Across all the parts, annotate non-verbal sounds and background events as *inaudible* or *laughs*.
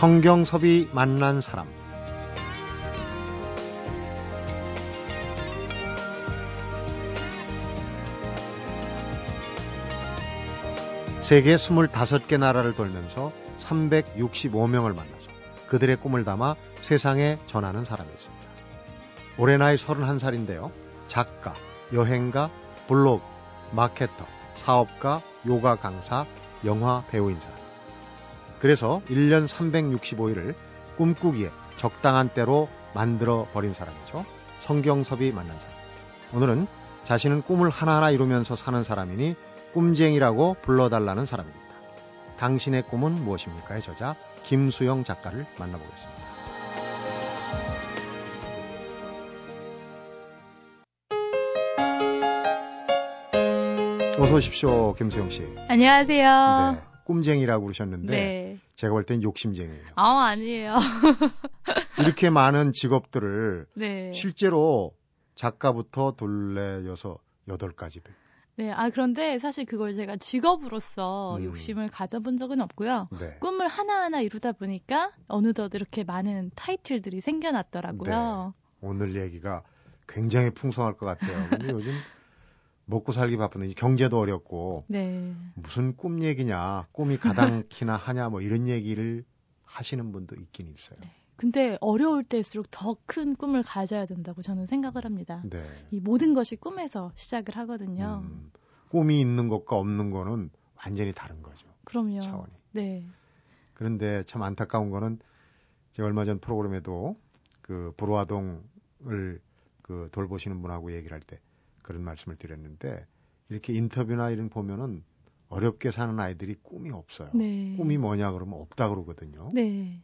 성경섭이 만난 사람 세계 25개 나라를 돌면서 365명을 만나서 그들의 꿈을 담아 세상에 전하는 사람이 있습니다. 올해 나이 31살인데요. 작가, 여행가, 블로그, 마케터, 사업가, 요가 강사, 영화 배우인 사람. 그래서 1년 365일을 꿈꾸기에 적당한 때로 만들어 버린 사람이죠. 성경섭이 만난 사람. 오늘은 자신은 꿈을 하나하나 이루면서 사는 사람이니 꿈쟁이라고 불러달라는 사람입니다. 당신의 꿈은 무엇입니까의 저자 김수영 작가를 만나보겠습니다. 어서 오십시오, 김수영 씨. 안녕하세요. 네, 꿈쟁이라고 그러셨는데 네. 제가 볼 땐 욕심쟁이에요. 아, 아니에요. *laughs* 이렇게 많은 직업들을 네. 실제로 작가부터 둘레 여섯 여덟까지 네, 아 그런데 사실 그걸 제가 직업으로서 음. 욕심을 가져본 적은 없고요. 네. 꿈을 하나하나 이루다 보니까 어느덧 이렇게 많은 타이틀들이 생겨났더라고요. 네. 오늘 얘기가 굉장히 풍성할 것 같아요. 근데 요즘 먹고 살기 바쁜데 경제도 어렵고 네. 무슨 꿈 얘기냐, 꿈이 가당키나 *laughs* 하냐 뭐 이런 얘기를 하시는 분도 있긴 있어요. 네. 근데 어려울 때일수록 더 큰 꿈을 가져야 된다고 저는 생각을 합니다. 네. 이 모든 것이 꿈에서 시작을 하거든요. 음, 꿈이 있는 것과 없는 거는 완전히 다른 거죠. 그럼요. 차원이. 네. 그런데 참 안타까운 거는 제가 얼마 전 프로그램에도 그 불화동을 그 돌보시는 분하고 얘기를 할 때 그런 말씀을 드렸는데 이렇게 인터뷰나 이런 보면은 어렵게 사는 아이들이 꿈이 없어요. 네. 꿈이 뭐냐 그러면 없다 그러거든요. 네.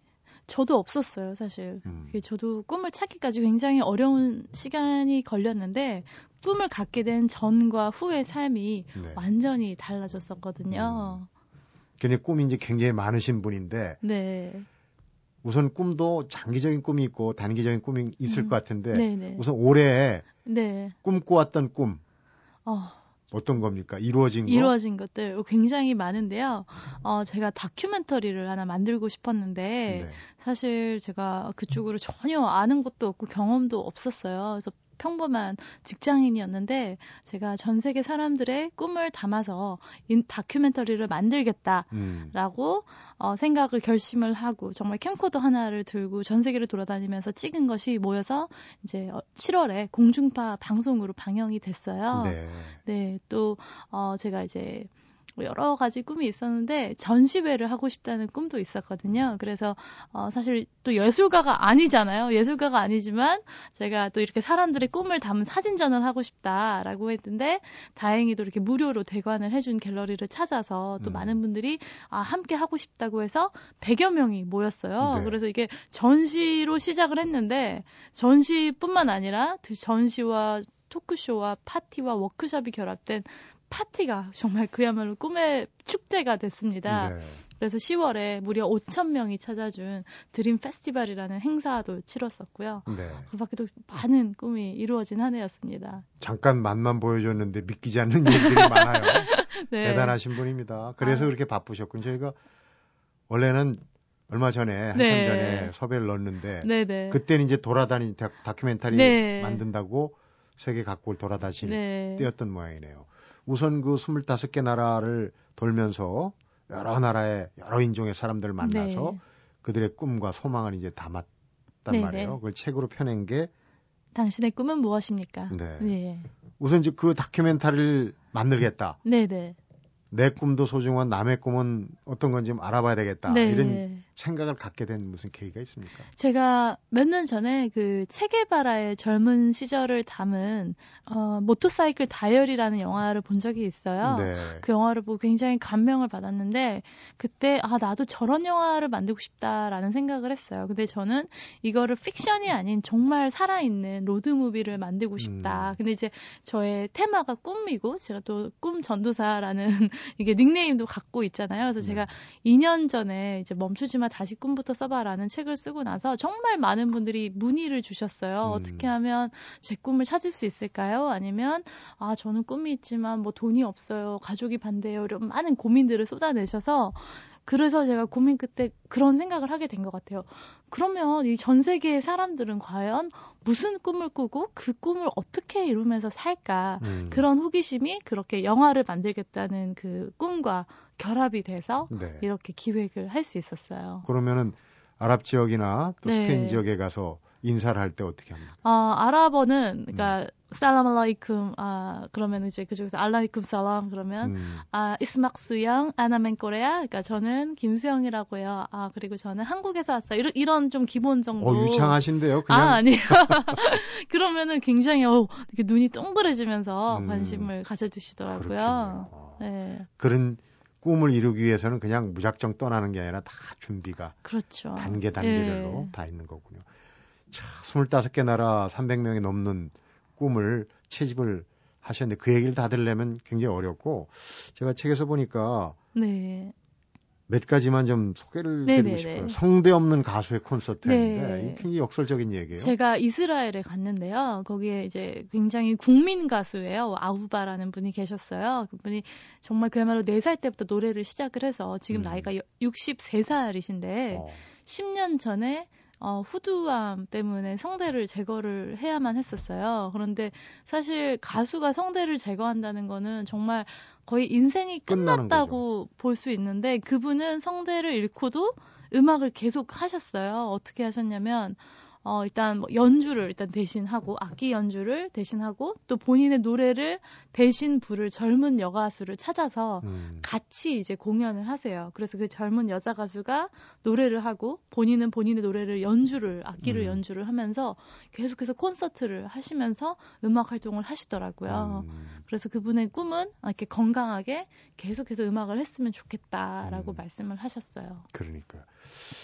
저도 없었어요, 사실. 음. 저도 꿈을 찾기까지 굉장히 어려운 시간이 걸렸는데 꿈을 갖게 된 전과 후의 삶이 네. 완전히 달라졌었거든요. 음. 꿈이 이제 굉장히 많으신 분인데 네. 우선 꿈도 장기적인 꿈이 있고 단기적인 꿈이 있을 음. 것 같은데 네네. 네. 우선 올해 네. 꿈꿔왔던 꿈. 어, 어떤 겁니까? 이루어진 거? 이루어진 것들 굉장히 많은데요. 어, 제가 다큐멘터리를 하나 만들고 싶었는데 네. 사실 제가 그쪽으로 전혀 아는 것도 없고 경험도 없었어요. 그래서 평범한 직장인이었는데 제가 전 세계 사람들의 꿈을 담아서 인, 다큐멘터리를 만들겠다라고 음. 어, 생각을 결심을 하고 정말 캠코더 하나를 들고 전 세계를 돌아다니면서 찍은 것이 모여서 이제 7월에 어, 공중파 방송으로 방영이 됐어요. 네. 네, 또 어, 제가 이제 뭐 여러 가지 꿈이 있었는데 전시회를 하고 싶다는 꿈도 있었거든요. 그래서 어, 사실 또 예술가가 아니잖아요. 예술가가 아니지만 제가 또 이렇게 사람들의 꿈을 담은 사진전을 하고 싶다라고 했는데 다행히도 이렇게 무료로 대관을 해준 갤러리를 찾아서 또 음. 많은 분들이 아, 함께 하고 싶다고 해서 100여 명이 모였어요. 네. 그래서 이게 전시로 시작을 했는데 전시뿐만 아니라 그 전시와 토크쇼와 파티와 워크숍이 결합된 파티가 정말 그야말로 꿈의 축제가 됐습니다. 네. 그래서 10월에 무려 5천 명이 찾아준 드림 페스티벌이라는 행사도 치렀었고요. 네. 그 밖에도 많은 꿈이 이루어진 한 해였습니다. 잠깐 맛만 보여줬는데 믿기지 않는 일들이 *laughs* 많아요. 네. 대단하신 분입니다. 그래서 아. 그렇게 바쁘셨군요. 저희가 원래는 얼마 전에 한참 네. 전에 섭외를 넣었는데 네네. 네. 그때는 이제 돌아다닌 다, 큐멘터리 네. 만든다고 세계 각국을 돌아다니는 네. 때였던 모양이네요. 우선 그 25개 나라를 돌면서 여러 나라의 여러 인종의 사람들을 만나서 네. 그들의 꿈과 소망을 이이제 담았단 네네. 말이에요. 그걸 책으로 펴낸 게 당신의 꿈은 무엇입니까? 네. 네. 우선 이제 그 다큐멘터리를 만들겠다. 네네. 내 꿈도 소중한 남의 꿈은 어떤 건지 좀 알아봐야 되겠다. 네. 이런 생각을 갖게 된 무슨 계기가 있습니까? 제가 몇 년 전에 그 체게바라의 젊은 시절을 담은 어, 모토사이클 다이어리라는 영화를 본 적이 있어요. 네. 그 영화를 보고 굉장히 감명을 받았는데 그때 아 나도 저런 영화를 만들고 싶다라는 생각을 했어요. 근데 저는 이거를 픽션이 아닌 정말 살아있는 로드 무비를 만들고 싶다. 음. 근데 이제 저의 테마가 꿈이고 제가 또 꿈 전도사라는 *laughs* 이게 닉네임도 갖고 있잖아요. 그래서 네. 제가 2년 전에 이제 멈추지 마 다시 꿈부터 써봐라는 책을 쓰고 나서 정말 많은 분들이 문의를 주셨어요. 음. 어떻게 하면 제 꿈을 찾을 수 있을까요? 아니면 아 저는 꿈이 있지만 뭐 돈이 없어요. 가족이 반대해요. 이런 많은 고민들을 쏟아내셔서 그래서 제가 고민 끝에 그런 생각을 하게 된 것 같아요. 그러면 이 전 세계의 사람들은 과연 무슨 꿈을 꾸고 그 꿈을 어떻게 이루면서 살까? 음. 그런 호기심이 그렇게 영화를 만들겠다는 그 꿈과 결합이 돼서 네. 이렇게 기획을 할 수 있었어요. 그러면은 아랍 지역이나 또 네. 스페인 지역에 가서 인사를 할 때 어떻게 합니까? 아, 아랍어는 그러니까 음. 살람 알라이쿰 아 그러면 이제 그쪽에서 알라이쿰 살람 그러면 음. 아 이스막 수영 아나멘 꼬레야 그러니까 저는 김수영이라고요. 아 그리고 저는 한국에서 왔어요. 이런 이런 좀 기본 정도. 어 유창하신데요. 그냥 아 아니요. *laughs* *laughs* 그러면은 굉장히 어 이렇게 눈이 동그래지면서 음. 관심을 가져주시더라고요. 어. 네. 그런 꿈을 이루기 위해서는 그냥 무작정 떠나는 게 아니라 다 준비가 그렇죠. 단계 단계별로 예. 다 있는 거군요. 차, 25개 나라 300명이 넘는 꿈을 채집을 하셨는데 그 얘기를 다 들으려면 굉장히 어렵고 제가 책에서 보니까 네. 몇 가지만 좀 소개를 네네네. 드리고 싶어요. 성대 없는 가수의 콘서트였는데 네. 굉장히 역설적인 얘기예요. 제가 이스라엘에 갔는데요. 거기에 이제 굉장히 국민 가수예요. 아우바라는 분이 계셨어요. 그분이 정말 그야말로 4살 때부터 노래를 시작을 해서 지금 음. 나이가 63살이신데 어. 10년 전에 어, 후두암 때문에 성대를 제거를 해야만 했었어요. 그런데 사실 가수가 성대를 제거한다는 거는 정말 거의 인생이 끝났다고 볼 수 있는데 그분은 성대를 잃고도 음악을 계속 하셨어요. 어떻게 하셨냐면 어, 일단 뭐 연주를 일단 대신하고 악기 연주를 대신하고 또 본인의 노래를 대신 부를 젊은 여가수를 찾아서 음. 같이 이제 공연을 하세요. 그래서 그 젊은 여자 가수가 노래를 하고 본인은 본인의 노래를 연주를 악기를 음. 연주를 하면서 계속해서 콘서트를 하시면서 음악 활동을 하시더라고요. 음. 그래서 그분의 꿈은 이렇게 건강하게 계속해서 음악을 했으면 좋겠다라고 음. 말씀을 하셨어요. 그러니까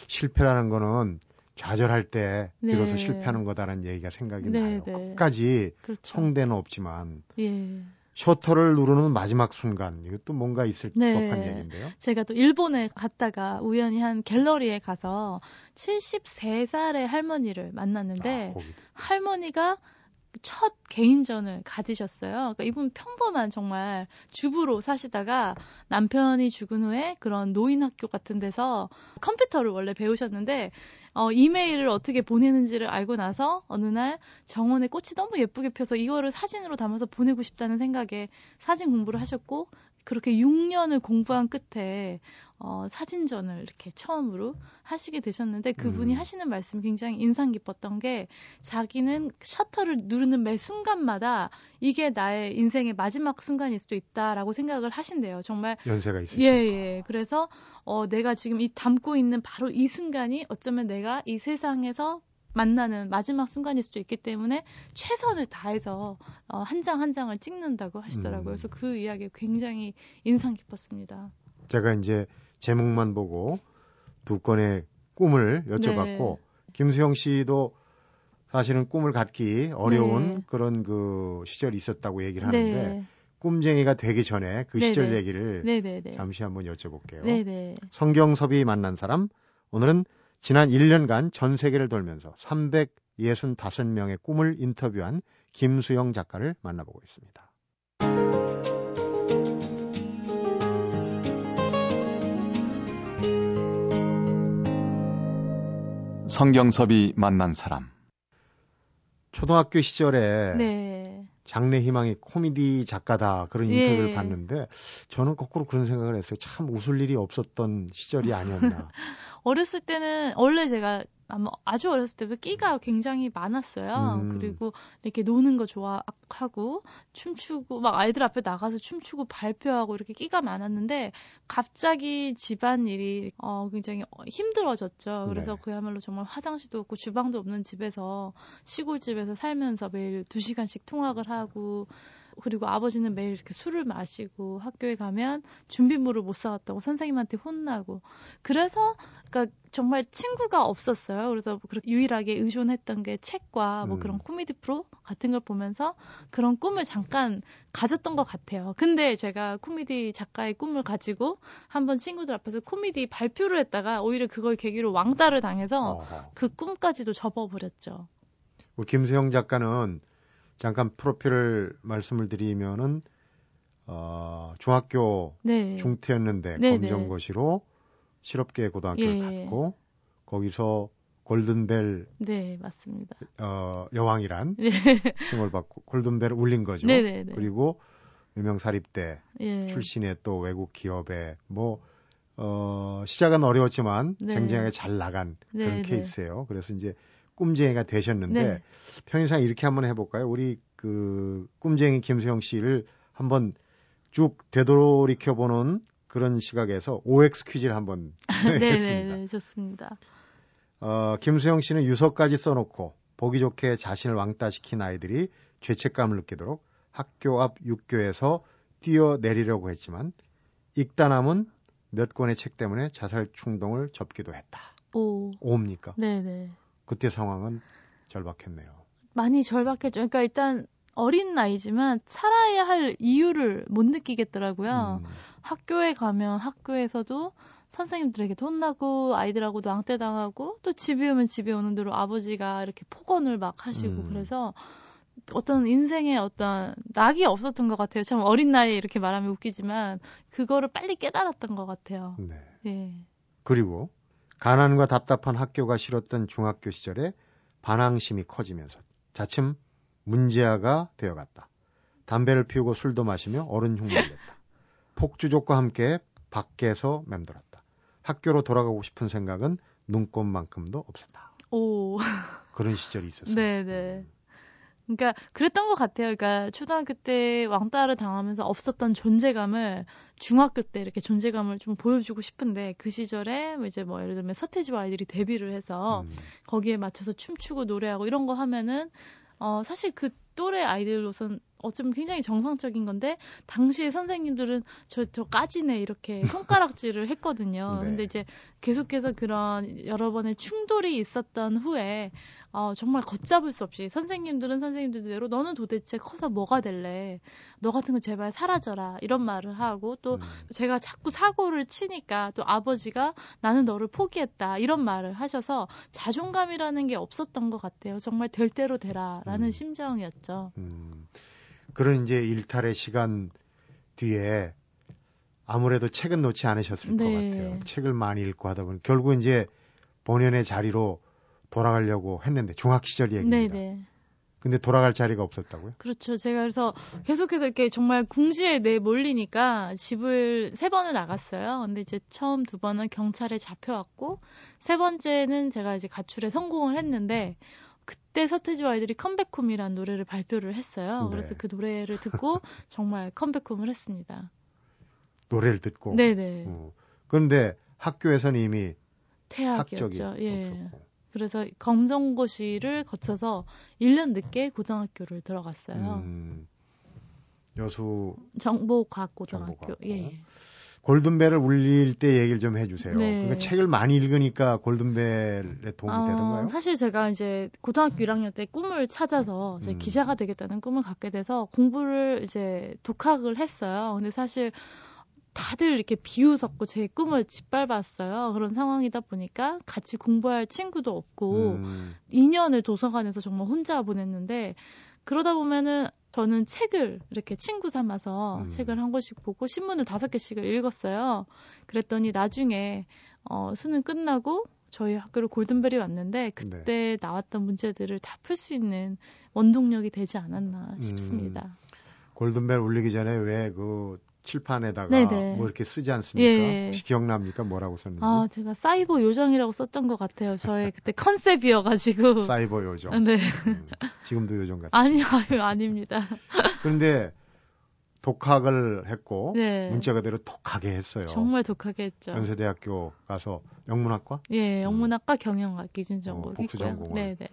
실패라는 거는 좌절할 때 네. 비로소 실패하는 거다라는 얘기가 생각이 네, 나요. 네. 끝까지 그렇죠. 성대는 없지만 예. 셔터를 누르는 마지막 순간 이것도 뭔가 있을 네. 법한 얘기인데요. 제가 또 일본에 갔다가 우연히 한 갤러리에 가서 73살의 할머니를 만났는데 아, 할머니가 첫 개인전을 가지셨어요. 그러니까 이분 평범한 정말 주부로 사시다가 남편이 죽은 후에 그런 노인 학교 같은 데서 컴퓨터를 원래 배우셨는데 어, 이메일을 어떻게 보내는지를 알고 나서 어느 날 정원에 꽃이 너무 예쁘게 펴서 이거를 사진으로 담아서 보내고 싶다는 생각에 사진 공부를 하셨고 그렇게 6년을 공부한 끝에 어, 사진전을 이렇게 처음으로 하시게 되셨는데 그분이 음. 하시는 말씀이 굉장히 인상 깊었던 게 자기는 셔터를 누르는 매 순간마다 이게 나의 인생의 마지막 순간일 수도 있다라고 생각을 하신대요. 정말 연세가 있으시고 예, 예. 그래서 어, 내가 지금 이 담고 있는 바로 이 순간이 어쩌면 내가 이 세상에서 만나는 마지막 순간일 수도 있기 때문에 최선을 다해서 어, 한장 한 장을 찍는다고 하시더라고요. 음. 그래서 그 이야기 굉장히 인상 깊었습니다. 제가 이제 제목만 보고 두 건의 꿈을 여쭤봤고 네. 김수영 씨도 사실은 꿈을 갖기 어려운 네. 그런 그 시절이 있었다고 얘기를 하는데 네. 꿈쟁이가 되기 전에 그 시절 네네. 얘기를 네네네. 잠시 한번 여쭤볼게요. 네네. 성경섭이 만난 사람 오늘은 지난 1년간 전 세계를 돌면서 365명의 꿈을 인터뷰한 김수영 작가를 만나보고 있습니다. 성경섭이 만난 사람. 초등학교 시절에 네. 장래 희망이 코미디 작가다 그런 예. 인터뷰를 봤는데 저는 거꾸로 그런 생각을 했어요. 참 웃을 일이 없었던 시절이 아니었나. *laughs* 어렸을 때는 원래 제가 아마 아주 어렸을 때부터 끼가 굉장히 많았어요. 음. 그리고 이렇게 노는 거 좋아하고 춤추고 막 아이들 앞에 나가서 춤추고 발표하고 이렇게 끼가 많았는데 갑자기 집안 일이 어 굉장히 힘들어졌죠. 그래서 네. 그야말로 정말 화장실도 없고 주방도 없는 집에서 시골 집에서 살면서 매일 2시간씩 통학을 하고 그리고 아버지는 매일 이렇게 술을 마시고 학교에 가면 준비물을 못 사왔다고 선생님한테 혼나고 그래서 그러니까 정말 친구가 없었어요. 그래서 유일하게 의존했던 게 책과 뭐 음. 그런 코미디 프로 같은 걸 보면서 그런 꿈을 잠깐 가졌던 것 같아요. 근데 제가 코미디 작가의 꿈을 가지고 한번 친구들 앞에서 코미디 발표를 했다가 오히려 그걸 계기로 왕따를 당해서. 그 꿈까지도 접어버렸죠. 우리 김수영 작가는 잠깐 프로필을 말씀을 드리면은 어, 중학교 네. 중퇴였는데 네, 네. 검정고시로 실업계 고등학교를 예. 갔고 거기서 골든벨 네 맞습니다. 어 여왕이란 네. 칭을 받고 골든벨을 울린 거죠. 네네네. 네. 그리고 유명 사립대 예. 출신의 또 외국 기업에 뭐 어, 시작은 어려웠지만 네. 쟁쟁하게 잘 나간 네, 그런 네. 케이스예요. 그래서 이제 꿈쟁이가 되셨는데 네. 편의상 이렇게 한번 해볼까요? 우리 그 꿈쟁이 김수영 씨를 한번 쭉 되돌이켜 보는 그런 시각에서 OX 퀴즈를 한번 했습니다. *laughs* 네, 좋습니다. 어, 김수영 씨는 유서까지 써놓고 보기 좋게 자신을 왕따시킨 아이들이 죄책감을 느끼도록 학교 앞 육교에서 뛰어내리려고 했지만 읽다 남은 몇 권의 책 때문에 자살 충동을 접기도 했다. 오. 오입니까? 네네. 그때 상황은 절박했네요. 많이 절박했죠. 그러니까 일단 어린 나이지만 살아야 할 이유를 못 느끼겠더라고요. 음. 학교에 가면 학교에서도 선생님들에게 혼나고 아이들하고도 왕따 당하고 또 집에 오면 집에 오는 대로 아버지가 이렇게 폭언을 막 하시고 음. 그래서 어떤 인생에 어떤 낙이 없었던 것 같아요. 참 어린 나이에 이렇게 말하면 웃기지만 그거를 빨리 깨달았던 것 같아요. 네. 예. 그리고 가난과 답답한 학교가 싫었던 중학교 시절에 반항심이 커지면서 자칫 문제아가 되어갔다. 담배를 피우고 술도 마시며 어른 흉내를 냈다. 폭주족과 함께 밖에서 맴돌았다. 학교로 돌아가고 싶은 생각은 눈꽃만큼도 없었다. 오. 그런 시절이 있었어요. 네네. 음. 그러니까 그랬던 것 같아요. 그러니까 초등학교 때 왕따를 당하면서 없었던 존재감을 중학교 때 이렇게 존재감을 좀 보여주고 싶은데 그 시절에 뭐 이제 뭐 예를 들면 서태지와 아이들이 데뷔를 해서 음. 거기에 맞춰서 춤추고 노래하고 이런 거 하면은 어 사실 그 또래 아이들로선 어쩌면 굉장히 정상적인 건데 당시에 선생님들은 저 저 까지네 이렇게 손가락질을 했거든요. *laughs* 네. 근데 이제 계속해서 그런 여러 번의 충돌이 있었던 후에 어, 정말 걷잡을 수 없이 선생님들은 선생님들대로 너는 도대체 커서 뭐가 될래? 너 같은 거 제발 사라져라. 이런 말을 하고 또 음. 제가 자꾸 사고를 치니까 또 아버지가 나는 너를 포기했다. 이런 말을 하셔서 자존감이라는 게 없었던 것 같아요. 정말 될 대로 되라라는 음. 심정이었죠. 음. 그런 이제 일탈의 시간 뒤에 아무래도 책은 놓지 않으셨을 네. 것 같아요. 책을 많이 읽고 하다 보니 결국 이제 본연의 자리로 돌아가려고 했는데 중학 시절 얘기입니다. 네네. 근데 돌아갈 자리가 없었다고요? 그렇죠. 제가 그래서 계속해서 이렇게 정말 궁지에 내 몰리니까 집을 세 번을 나갔어요. 근데 이제 처음 두 번은 경찰에 잡혀왔고 세 번째는 제가 이제 가출에 성공을 했는데 그때 서태지와 아이들이 컴백홈이라는 노래를 발표를 했어요. 네. 그래서 그 노래를 듣고 *laughs* 정말 컴백홈을 했습니다. 노래를 듣고. 네네. 어. 그런데 학교에서는 이미 퇴학이었죠. 예. 없었고. 그래서 검정고시를 거쳐서 1년 늦게 고등학교를 들어갔어요. 음, 여수 정보과학고등학교. 예. 골든벨을 울릴 때 얘기를 좀 해주세요. 네. 그러니까 책을 많이 읽으니까 골든벨에 도움이 어, 되던가요? 사실 제가 이제 고등학교 1학년 때 꿈을 찾아서 이제 음. 기자가 되겠다는 꿈을 갖게 돼서 공부를 이제 독학을 했어요. 근데 사실 다들 이렇게 비웃었고 제 꿈을 짓밟았어요. 그런 상황이다 보니까 같이 공부할 친구도 없고 음. 2년을 도서관에서 정말 혼자 보냈는데 그러다 보면은 저는 책을 이렇게 친구 삼아서 음. 책을 한 권씩 보고 신문을 다섯 개씩을 읽었어요. 그랬더니 나중에 어, 수능 끝나고 저희 학교로 골든벨이 왔는데 그때 네. 나왔던 문제들을 다 풀 수 있는 원동력이 되지 않았나 싶습니다. 음. 골든벨 울리기 전에 왜 그 칠판에다가 네네. 뭐 이렇게 쓰지 않습니까? 예. 혹시 기억납니까? 뭐라고 썼는지? 아, 제가 사이버 요정이라고 썼던 것 같아요. 저의 그때 컨셉이어가지고. *laughs* 사이버 요정. 네. 음, 지금도 요정 같아요. 아니, 아유, 아닙니다. *laughs* 그런데 독학을 했고 네. 문자 그대로 독하게 했어요. 정말 독하게 했죠. 연세대학교 가서 영문학과? 예, 영문학과 음. 경영학 기준전공 어, 복수 전공을 네네.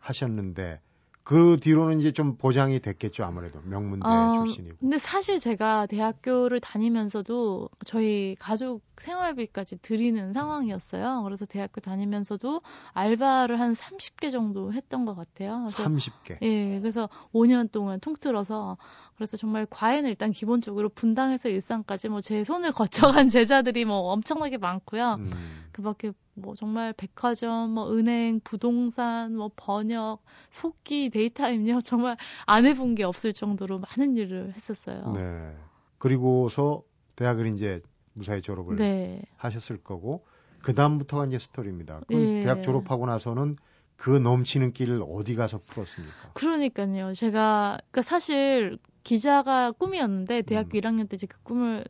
하셨는데 그 뒤로는 이제 좀 보장이 됐겠죠 아무래도 명문대 어, 출신이고. 근데 사실 제가 대학교를 다니면서도 저희 가족 생활비까지 드리는 상황이었어요. 그래서 대학교 다니면서도 알바를 한 30개 정도 했던 것 같아요. 그래서, 30개. 예, 그래서 5년 동안 통틀어서 그래서 정말 과외는 일단 기본적으로 분당에서 일산까지 뭐 제 손을 거쳐간 *laughs* 제자들이 뭐 엄청나게 많고요. 음. 그밖에 뭐 정말 백화점, 뭐 은행, 부동산, 뭐 번역, 속기, 데이터 입력 *laughs* 정말 안 해본 게 없을 정도로 많은 일을 했었어요. 네. 그리고서 대학을 이제 무사히 졸업을 네. 하셨을 거고 그 다음부터가 이제 스토리입니다. 그럼 예. 대학 졸업하고 나서는 그 넘치는 길을 어디 가서 풀었습니까? 그러니까요. 제가 그러니까 사실 기자가 꿈이었는데 대학교 음. 1학년 때 이제 그 꿈을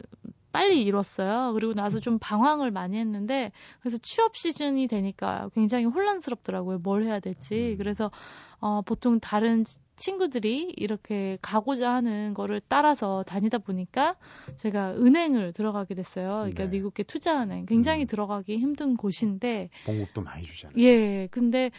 빨리 이뤘어요. 그리고 나서 좀 방황을 많이 했는데 그래서 취업 시즌이 되니까 굉장히 혼란스럽더라고요. 뭘 해야 될지. 음. 그래서 어 보통 다른 친구들이 이렇게 가고자 하는 거를 따라서 다니다 보니까 제가 은행을 들어가게 됐어요. 그러니까 네. 미국의 투자은행 굉장히 음. 들어가기 힘든 곳인데 봉급도 많이 주잖아요. 예. 근데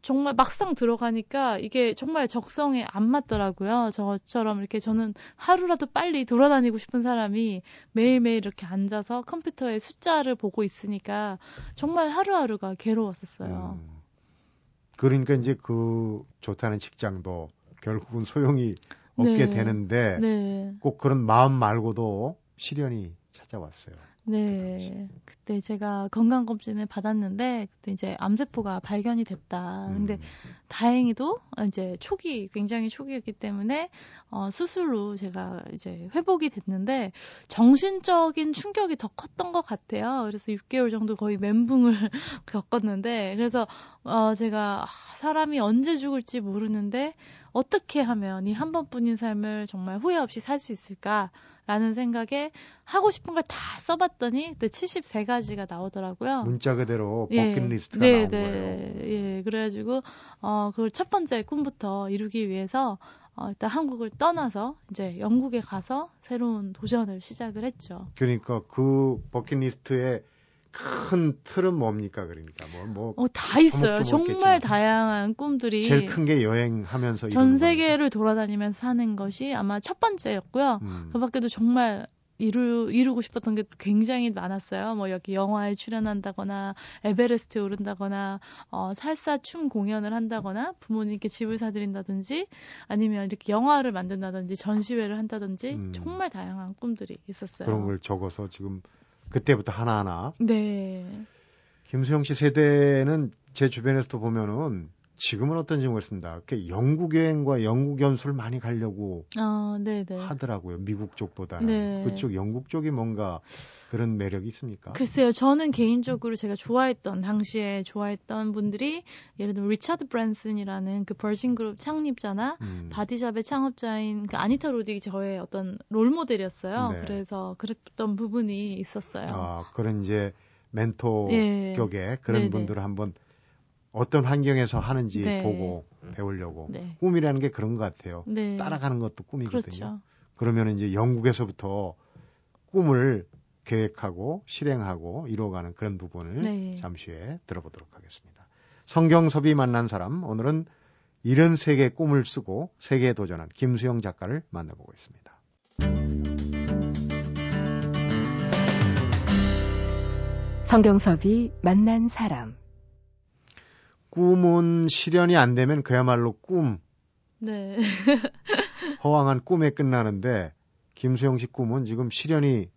정말 막상 들어가니까 이게 정말 적성에 안 맞더라고요. 저처럼 이렇게 저는 하루라도 빨리 돌아다니고 싶은 사람이 매일매일 이렇게 앉아서 컴퓨터에 숫자를 보고 있으니까 정말 하루하루가 괴로웠었어요. 음. 그러니까 이제 그 좋다는 직장도 결국은 소용이 없게 네. 되는데 네. 꼭 그런 마음 말고도 시련이 찾아왔어요. 네. 그때 제가 건강검진을 받았는데, 그때 이제 암세포가 발견이 됐다. 근데 음. 다행히도 이제 초기, 굉장히 초기였기 때문에, 어, 수술로 제가 이제 회복이 됐는데, 정신적인 충격이 더 컸던 것 같아요. 그래서 6개월 정도 거의 멘붕을 *laughs* 겪었는데, 그래서, 어, 제가 사람이 언제 죽을지 모르는데, 어떻게 하면 이 한 번뿐인 삶을 정말 후회 없이 살 수 있을까? 라는 생각에 하고 싶은 걸 다 써봤더니 73가지가 나오더라고요. 문자 그대로 버킷리스트가 예. 네, 나온 네. 거예요. 예, 그래가지고 어 그걸 첫 번째 꿈부터 이루기 위해서 어, 일단 한국을 떠나서 이제 영국에 가서 새로운 도전을 시작을 했죠. 그러니까 그 버킷리스트에 큰 틀은 뭡니까 그러니까 뭐 뭐. 어, 다 있어요. 정말 다양한 꿈들이. 제일 큰 게 여행하면서 전 세계를 돌아다니면서 사는 것이 아마 첫 번째였고요. 음. 그 밖에도 정말 이루, 이루고 싶었던 게 굉장히 많았어요. 뭐 여기 영화에 출연한다거나 에베레스트에 오른다거나 어, 살사 춤 공연을 한다거나 부모님께 집을 사드린다든지 아니면 이렇게 영화를 만든다든지 전시회를 한다든지 음. 정말 다양한 꿈들이 있었어요. 그런 걸 적어서 지금 그때부터 하나하나. 네. 김수영 씨 세대는 제 주변에서도 보면은 지금은 어떤지 모르겠습니다. 영국 여행과 영국 연수를 많이 가려고 어, 하더라고요. 미국 쪽보다는 네. 그쪽 영국 쪽이 뭔가 그런 매력이 있습니까? 글쎄요. 저는 개인적으로 제가 좋아했던 당시에 좋아했던 분들이 예를 들면 리차드 브랜슨이라는 그 버진 그룹 창립자나 음. 바디샵의 창업자인 그 아니타 로딕이 저의 어떤 롤 모델이었어요. 네. 그래서 그랬던 부분이 있었어요. 아, 그런 이제 멘토 예. 격의 그런 네네. 분들을 한번 어떤 환경에서 하는지 네. 보고 배우려고 네. 꿈이라는 게 그런 것 같아요. 네. 따라가는 것도 꿈이거든요. 그렇죠. 그러면 이제 영국에서부터 꿈을 계획하고 실행하고 이루어가는 그런 부분을 네. 잠시 후에 들어보도록 하겠습니다. 성경섭이 만난 사람 오늘은 이런 세계 꿈을 쓰고 세계에 도전한 김수영 작가를 만나보고 있습니다. 성경섭이 만난 사람 꿈은 실현이 안 되면 그야말로 꿈. 네. *laughs* 허황한 꿈에 끝나는데 김수영 씨 꿈은 지금 실현이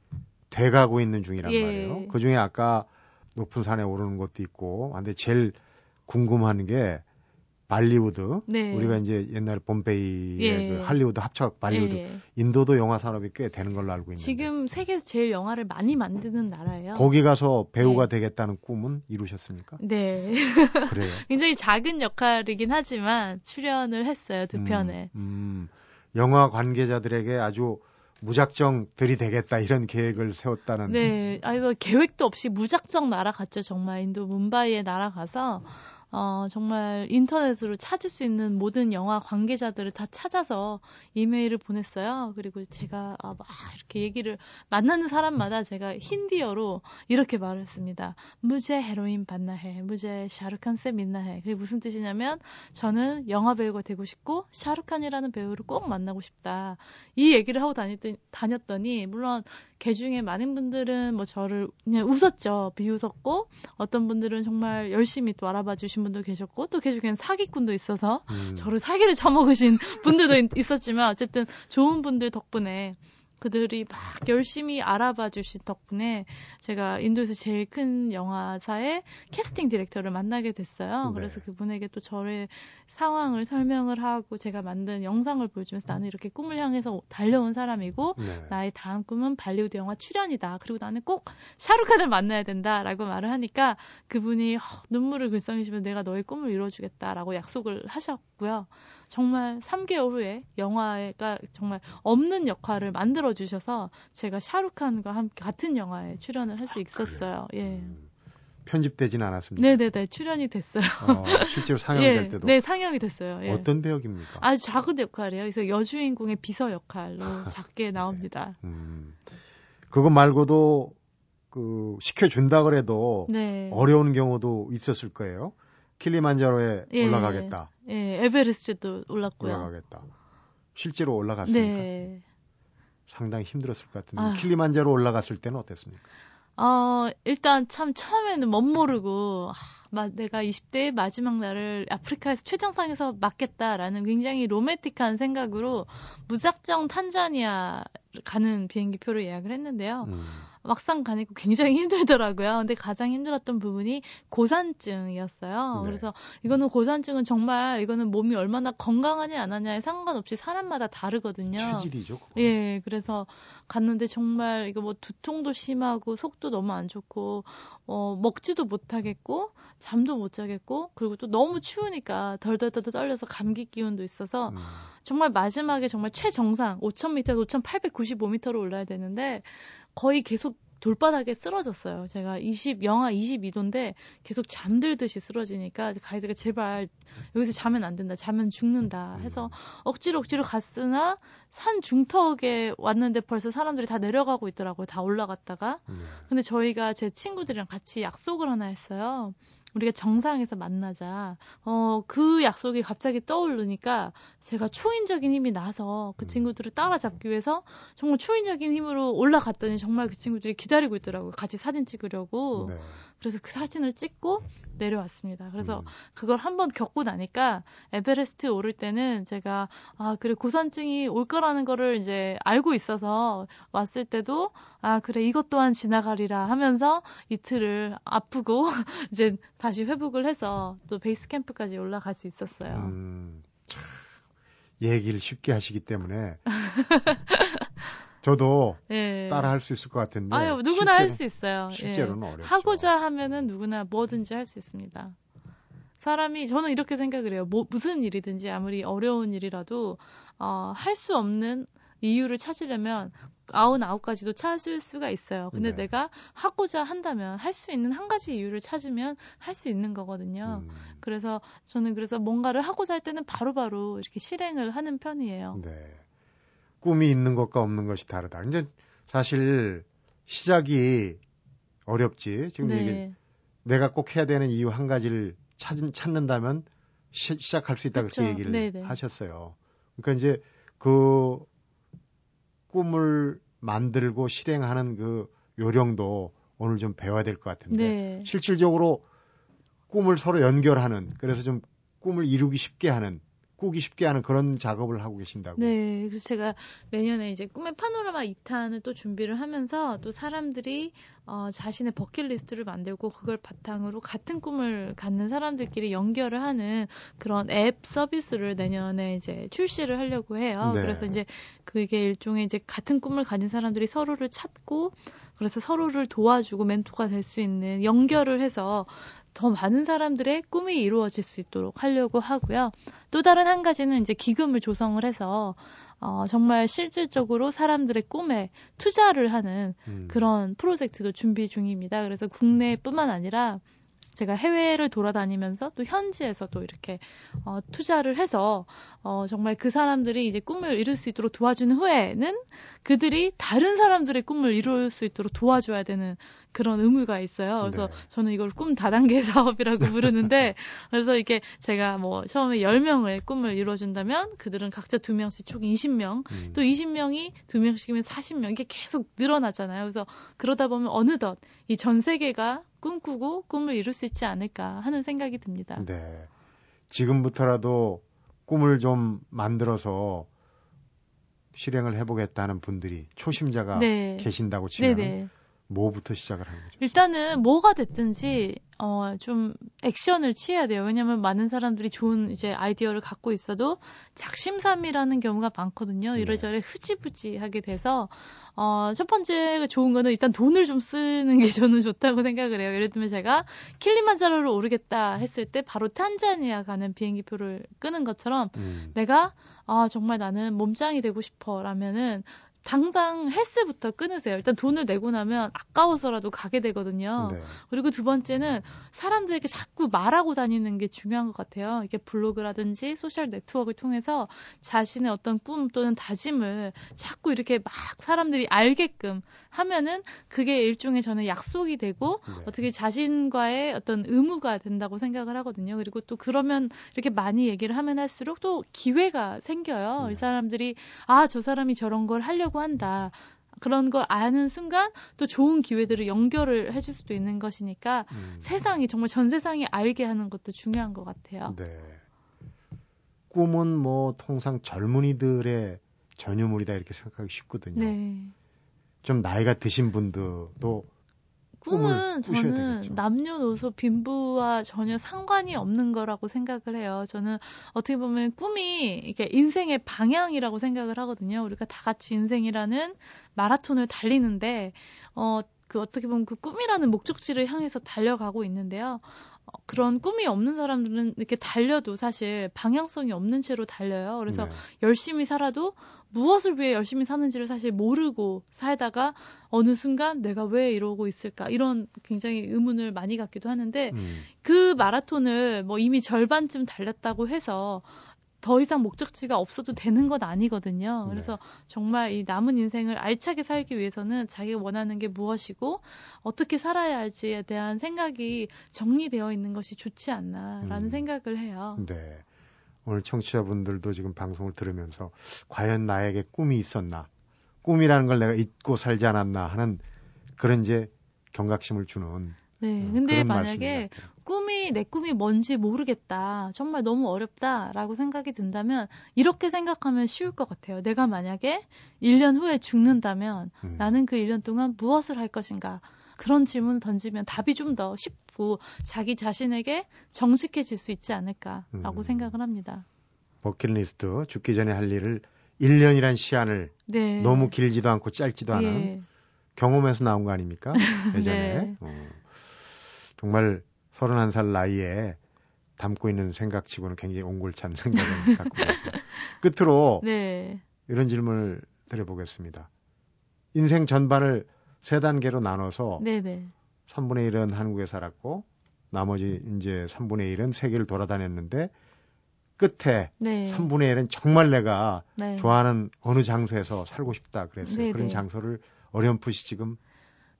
돼가고 있는 중이란 예. 말이에요. 그 중에 아까 높은 산에 오르는 것도 있고, 근데 제일 궁금한 게 발리우드 네. 우리가 이제 옛날 봄베이의 예. 그 할리우드 합작 발리우드 예. 인도도 영화 산업이 꽤 되는 걸로 알고 있는데 지금 세계에서 제일 영화를 많이 만드는 나라예요. 거기 가서 배우가 네. 되겠다는 꿈은 이루셨습니까? 네. *laughs* 그래요. 굉장히 작은 역할이긴 하지만 출연을 했어요 두 음, 편에. 음, 영화 관계자들에게 아주 무작정 들이대겠다 이런 계획을 세웠다는. 네, 아 이거 계획도 없이 무작정 날아갔죠 정말 인도 문바이에 날아가서 어, 정말 인터넷으로 찾을 수 있는 모든 영화 관계자들을 다 찾아서 이메일을 보냈어요. 그리고 제가 아, 막 이렇게 얘기를 만나는 사람마다 제가 힌디어로 이렇게 말을 했습니다. 무제 헤로인 반나해, 무제 샤르칸 쌤 있나해. 그게 무슨 뜻이냐면 저는 영화 배우가 되고 싶고 샤르칸이라는 배우를 꼭 만나고 싶다. 이 얘기를 하고 다녔더니, 다녔더니 물론 개 중에 많은 분들은 뭐 저를 그냥 웃었죠. 비웃었고 어떤 분들은 정말 열심히 또 알아봐 주신 분도 계셨고 또 개 중엔 사기꾼도 있어서 음. 저를 사기를 쳐먹으신 분들도 있었지만 어쨌든 좋은 분들 덕분에 그들이 막 열심히 알아봐 주신 덕분에 제가 인도에서 제일 큰 영화사의 캐스팅 디렉터를 만나게 됐어요. 네. 그래서 그분에게 또 저의 상황을 설명을 하고 제가 만든 영상을 보여주면서 나는 이렇게 꿈을 향해서 달려온 사람이고 네. 나의 다음 꿈은 발리우드 영화 출연이다. 그리고 나는 꼭 샤루칸을 만나야 된다라고 말을 하니까 그분이 눈물을 글썽이시면 내가 너의 꿈을 이뤄주겠다라고 약속을 하셨고요. 정말 3개월 후에 영화가 정말 없는 역할을 만들어 주셔서 제가 샤루칸과 함께 같은 영화에 출연을 할수 아, 있었어요. 아, 예. 음, 편집되진 않았습니다. 네네네 출연이 됐어요. 어, 실제로 상영될 예, 때도. 네 상영이 됐어요. 예. 어떤 배역입니까? 아주 작은 역할이에요. 그래서 여주인공의 비서 역할로 작게 네. 나옵니다. 네. 음, 그거 말고도 그 시켜준다 그래도 네. 어려운 경우도 있었을 거예요. 킬리만자로에 예, 올라가겠다. 예, 에베레스트도 올랐고요. 올라가겠다. 실제로 올라갔습니까? 네. 상당히 힘들었을 것 같은데 아. 킬리만자로 올라갔을 때는 어땠습니까? 어, 일단 참 처음에는 멋모르고 아, 내가 20대 마지막 날을 아프리카에서 최정상에서 맞겠다라는 굉장히 로맨틱한 생각으로 무작정 탄자니아 가는 비행기 표를 예약을 했는데요. 음. 막상 가니까 굉장히 힘들더라고요. 근데 가장 힘들었던 부분이 고산증이었어요. 네. 그래서 이거는 고산증은 정말 이거는 몸이 얼마나 건강하냐 안 하냐에 상관없이 사람마다 다르거든요. 체질이죠. 그건. 예, 그래서 갔는데 정말 이거 뭐 두통도 심하고 속도 너무 안 좋고 어 먹지도 못하겠고 잠도 못 자겠고 그리고 또 너무 추우니까 덜덜덜 떨려서 감기 기운도 있어서 음. 정말 마지막에 정말 최정상 5,000m, 5,895m로 올라야 되는데 거의 계속 돌바닥에 쓰러졌어요. 제가 20, 영하 22도인데 계속 잠들듯이 쓰러지니까 가이드가 제발 여기서 자면 안 된다. 자면 죽는다. 해서 음. 억지로 억지로 갔으나 산 중턱에 왔는데 벌써 사람들이 다 내려가고 있더라고요. 다 올라갔다가. 음. 근데 저희가 제 친구들이랑 같이 약속을 하나 했어요. 우리가 정상에서 만나자. 어, 그 약속이 갑자기 떠오르니까 제가 초인적인 힘이 나서 그 음. 친구들을 따라잡기 위해서 정말 초인적인 힘으로 올라갔더니 정말 그 친구들이 기다리고 있더라고요. 같이 사진 찍으려고. 네. 그래서 그 사진을 찍고 내려왔습니다. 그래서 음. 그걸 한번 겪고 나니까 에베레스트 오를 때는 제가 아 그래 고산증이 올 거라는 거를 이제 알고 있어서 왔을 때도 아 그래 이것 또한 지나가리라 하면서 이틀을 아프고 *laughs* 이제 다시 회복을 해서 또 베이스 캠프까지 올라갈 수 있었어요. 음, 얘기를 쉽게 하시기 때문에 *laughs* 저도 예. 따라 할 수 있을 것 같은데. 아유, 누구나 할 수 있어요. 실제로는 예. 어렵죠. 하고자 하면은 누구나 뭐든지 할 수 있습니다. 사람이 저는 이렇게 생각을 해요. 뭐 무슨 일이든지 아무리 어려운 일이라도 어, 할 수 없는 이유를 찾으려면 아흔 아홉 가지도 찾을 수가 있어요. 근데 네. 내가 하고자 한다면 할 수 있는 한 가지 이유를 찾으면 할 수 있는 거거든요. 음. 그래서 저는 그래서 뭔가를 하고자 할 때는 바로바로 바로 이렇게 실행을 하는 편이에요. 네. 꿈이 있는 것과 없는 것이 다르다. 이제 사실 시작이 어렵지. 지금 네. 얘기 내가 꼭 해야 되는 이유 한 가지를 찾, 찾는다면 시, 작할 수 있다 그렇게 얘기를 네네. 하셨어요. 그러니까 이제 그 꿈을 만들고 실행하는 그 요령도 오늘 좀 배워야 될 것 같은데 네. 실질적으로 꿈을 서로 연결하는 그래서 좀 꿈을 이루기 쉽게 하는 꾸기 쉽게 하는 그런 작업을 하고 계신다고. 네, 그래서 제가 내년에 이제 꿈의 파노라마 2탄을 또 준비를 하면서 또 사람들이 어, 자신의 버킷리스트를 만들고 그걸 바탕으로 같은 꿈을 갖는 사람들끼리 연결을 하는 그런 앱 서비스를 내년에 이제 출시를 하려고 해요. 네. 그래서 이제 그게 일종의 이제 같은 꿈을 가진 사람들이 서로를 찾고 그래서 서로를 도와주고 멘토가 될 수 있는 연결을 해서 더 많은 사람들의 꿈이 이루어질 수 있도록 하려고 하고요. 또 다른 한 가지는 이제 기금을 조성을 해서 어, 정말 실질적으로 사람들의 꿈에 투자를 하는 음. 그런 프로젝트도 준비 중입니다. 그래서 국내뿐만 아니라 제가 해외를 돌아다니면서 또 현지에서도 이렇게 어, 투자를 해서 어, 정말 그 사람들이 이제 꿈을 이룰 수 있도록 도와준 후에는 그들이 다른 사람들의 꿈을 이룰 수 있도록 도와줘야 되는 그런 의무가 있어요. 그래서 네. 저는 이걸 꿈 다단계 *laughs* 사업이라고 부르는데 그래서 이게 제가 뭐 처음에 10명의 꿈을 이루어준다면 그들은 각자 2명씩 총 20명 음. 또 20명이 2명씩이면 40명 이게 계속 늘어나잖아요. 그래서 그러다 보면 어느덧 이 전 세계가 꿈꾸고 꿈을 이룰 수 있지 않을까 하는 생각이 듭니다. 네. 지금부터라도 꿈을 좀 만들어서 실행을 해보겠다는 분들이 초심자가 네. 계신다고 치면 네네. 뭐부터 시작을 하는 거죠? 일단은 뭐가 됐든지 어, 좀 액션을 취해야 돼요. 왜냐면 많은 사람들이 좋은 이제 아이디어를 갖고 있어도 작심삼일하는 경우가 많거든요. 네. 이래저래 흐지부지 하게 돼서 어, 첫 번째 좋은 거는 일단 돈을 좀 쓰는 게 저는 좋다고 생각을 해요. 예를 들면 제가 킬리만자로를 오르겠다 했을 때 바로 탄자니아 가는 비행기표를 끄는 것처럼 음. 내가 아, 정말 나는 몸짱이 되고 싶어 라면은 당장 헬스부터 끊으세요. 일단 돈을 내고 나면 아까워서라도 가게 되거든요. 네. 그리고 두 번째는 사람들에게 자꾸 말하고 다니는 게 중요한 것 같아요. 이게 블로그라든지 social network를 통해서 자신의 어떤 꿈 또는 다짐을 자꾸 이렇게 막 사람들이 알게끔 하면은 그게 일종의 저는 약속이 되고 네. 어떻게 자신과의 어떤 의무가 된다고 생각을 하거든요. 그리고 또 그러면 이렇게 많이 얘기를 하면 할수록 또 기회가 생겨요. 네. 이 사람들이 아, 저 사람이 저런 걸 하려고 한다. 그런 걸 아는 순간 또 좋은 기회들을 연결을 해줄 수도 있는 것이니까 음. 세상이 정말 전 세상이 알게 하는 것도 중요한 것 같아요. 네. 꿈은 뭐 통상 젊은이들의 전유물이다 이렇게 생각하기 쉽거든요. 네. 좀 나이가 드신 분들도 꿈은 저는. 남녀노소 빈부와 전혀 상관이 없는 거라고 생각을 해요. 저는 어떻게 보면 꿈이 이게 인생의 방향이라고 생각을 하거든요. 우리가 다 같이 인생이라는 마라톤을 달리는데 어 그 어떻게 보면 그 꿈이라는 목적지를 향해서 달려가고 있는데요. 어, 그런 꿈이 없는 사람들은 이렇게 달려도 사실 방향성이 없는 채로 달려요. 그래서 네. 열심히 살아도 무엇을 위해 열심히 사는지를 사실 모르고 살다가 어느 순간 내가 왜 이러고 있을까 이런 굉장히 의문을 많이 갖기도 하는데 음. 그 마라톤을 뭐 이미 절반쯤 달렸다고 해서 더 이상 목적지가 없어도 되는 건 아니거든요. 네. 그래서 네. 정말 이 남은 인생을 알차게 살기 위해서는 자기가 원하는 게 무엇이고 어떻게 살아야 할지에 대한 생각이 정리되어 있는 것이 좋지 않나라는 음. 생각을 해요. 네. 오늘 청취자분들도 지금 방송을 들으면서 과연 나에게 꿈이 있었나? 꿈이라는 걸 내가 잊고 살지 않았나 하는 그런 이제 경각심을 주는 네. 어, 근데 만약에 꿈이 내 꿈이 뭔지 모르겠다. 정말 너무 어렵다라고 생각이 든다면 이렇게 생각하면 쉬울 것 같아요. 내가 만약에 1년 후에 죽는다면 음. 나는 그 1년 동안 무엇을 할 것인가? 그런 질문을 던지면 답이 좀 더 쉽고 자기 자신에게 정직해질 수 있지 않을까라고 음. 생각을 합니다. 버킷리스트 죽기 전에 할 일을 1년이란 시한을 네. 너무 길지도 않고 짧지도 않은 예. 경험에서 나온 거 아닙니까? 예전에. *laughs* 네. 어. 정말 31살 나이에 담고 있는 생각치고는 굉장히 옹골찬 *laughs* 생각을 갖고 있습니다. 끝으로 네. 이런 질문을 드려보겠습니다. 인생 전반을 세 단계로 나눠서 네네. 3분의 1은 한국에 살았고 나머지 이제 3분의 1은 세계를 돌아다녔는데 끝에 네. 3분의 1은 정말 내가 네. 좋아하는 어느 장소에서 살고 싶다 그랬어요. 네네. 그런 장소를 어렴풋이 지금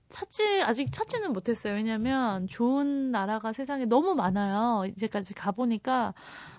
찾지 아직 찾지는 못했어요. 왜냐하면 좋은 나라가 세상에 너무 많아요. 이제까지 가 보니까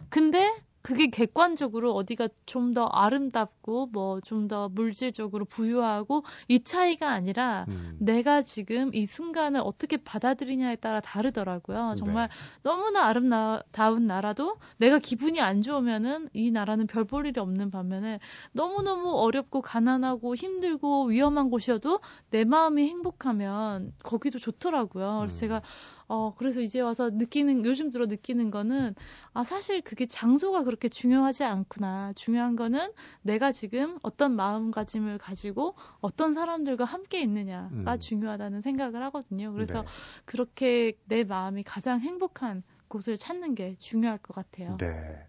근데 그게 객관적으로 어디가 좀 더 아름답고 뭐 좀 더 물질적으로 부유하고 이 차이가 아니라 음. 내가 지금 이 순간을 어떻게 받아들이냐에 따라 다르더라고요. 정말 네. 너무나 아름다운 나라도 내가 기분이 안 좋으면은 이 나라는 별 볼 일이 없는 반면에 너무너무 어렵고 가난하고 힘들고 위험한 곳이어도 내 마음이 행복하면 거기도 좋더라고요. 그래서 음. 제가 어, 그래서 이제 와서 느끼는, 요즘 들어 느끼는 거는, 아, 사실 그게 장소가 그렇게 중요하지 않구나. 중요한 거는 내가 지금 어떤 마음가짐을 가지고 어떤 사람들과 함께 있느냐가 음. 중요하다는 생각을 하거든요. 그래서 네. 그렇게 내 마음이 가장 행복한 곳을 찾는 게 중요할 것 같아요. 네.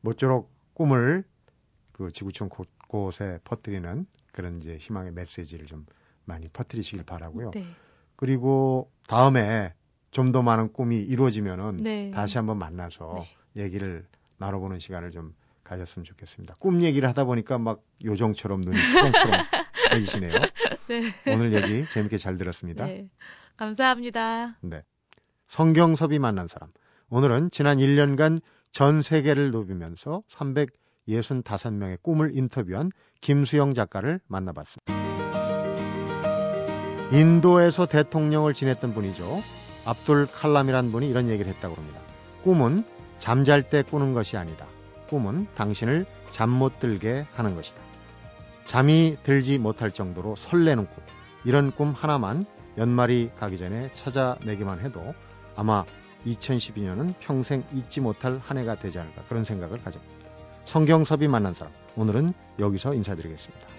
모쪼록 꿈을 그 지구촌 곳곳에 퍼뜨리는 그런 이제 희망의 메시지를 좀 많이 퍼뜨리시길 바라고요. 네. 그리고 다음에 좀 더 많은 꿈이 이루어지면은 네. 다시 한번 만나서 네. 얘기를 나눠보는 시간을 좀 가졌으면 좋겠습니다. 꿈 얘기를 하다 보니까 막 요정처럼 눈이 푸렁푸렁 *laughs* 보이시네요. 네. 오늘 얘기 재밌게 잘 들었습니다. 네. 감사합니다. 네. 성경섭이 만난 사람. 오늘은 지난 1년간 전 세계를 누비면서 365명의 꿈을 인터뷰한 김수영 작가를 만나봤습니다. 인도에서 대통령을 지냈던 분이죠. 압둘 칼람이란 분이 이런 얘기를 했다고 합니다. 꿈은 잠잘 때 꾸는 것이 아니다. 꿈은 당신을 잠 못 들게 하는 것이다. 잠이 들지 못할 정도로 설레는 꿈. 이런 꿈 하나만 연말이 가기 전에 찾아내기만 해도 아마 2012년은 평생 잊지 못할 한 해가 되지 않을까 그런 생각을 가져봅니다. 성경섭이 만난 사람 오늘은 여기서 인사드리겠습니다.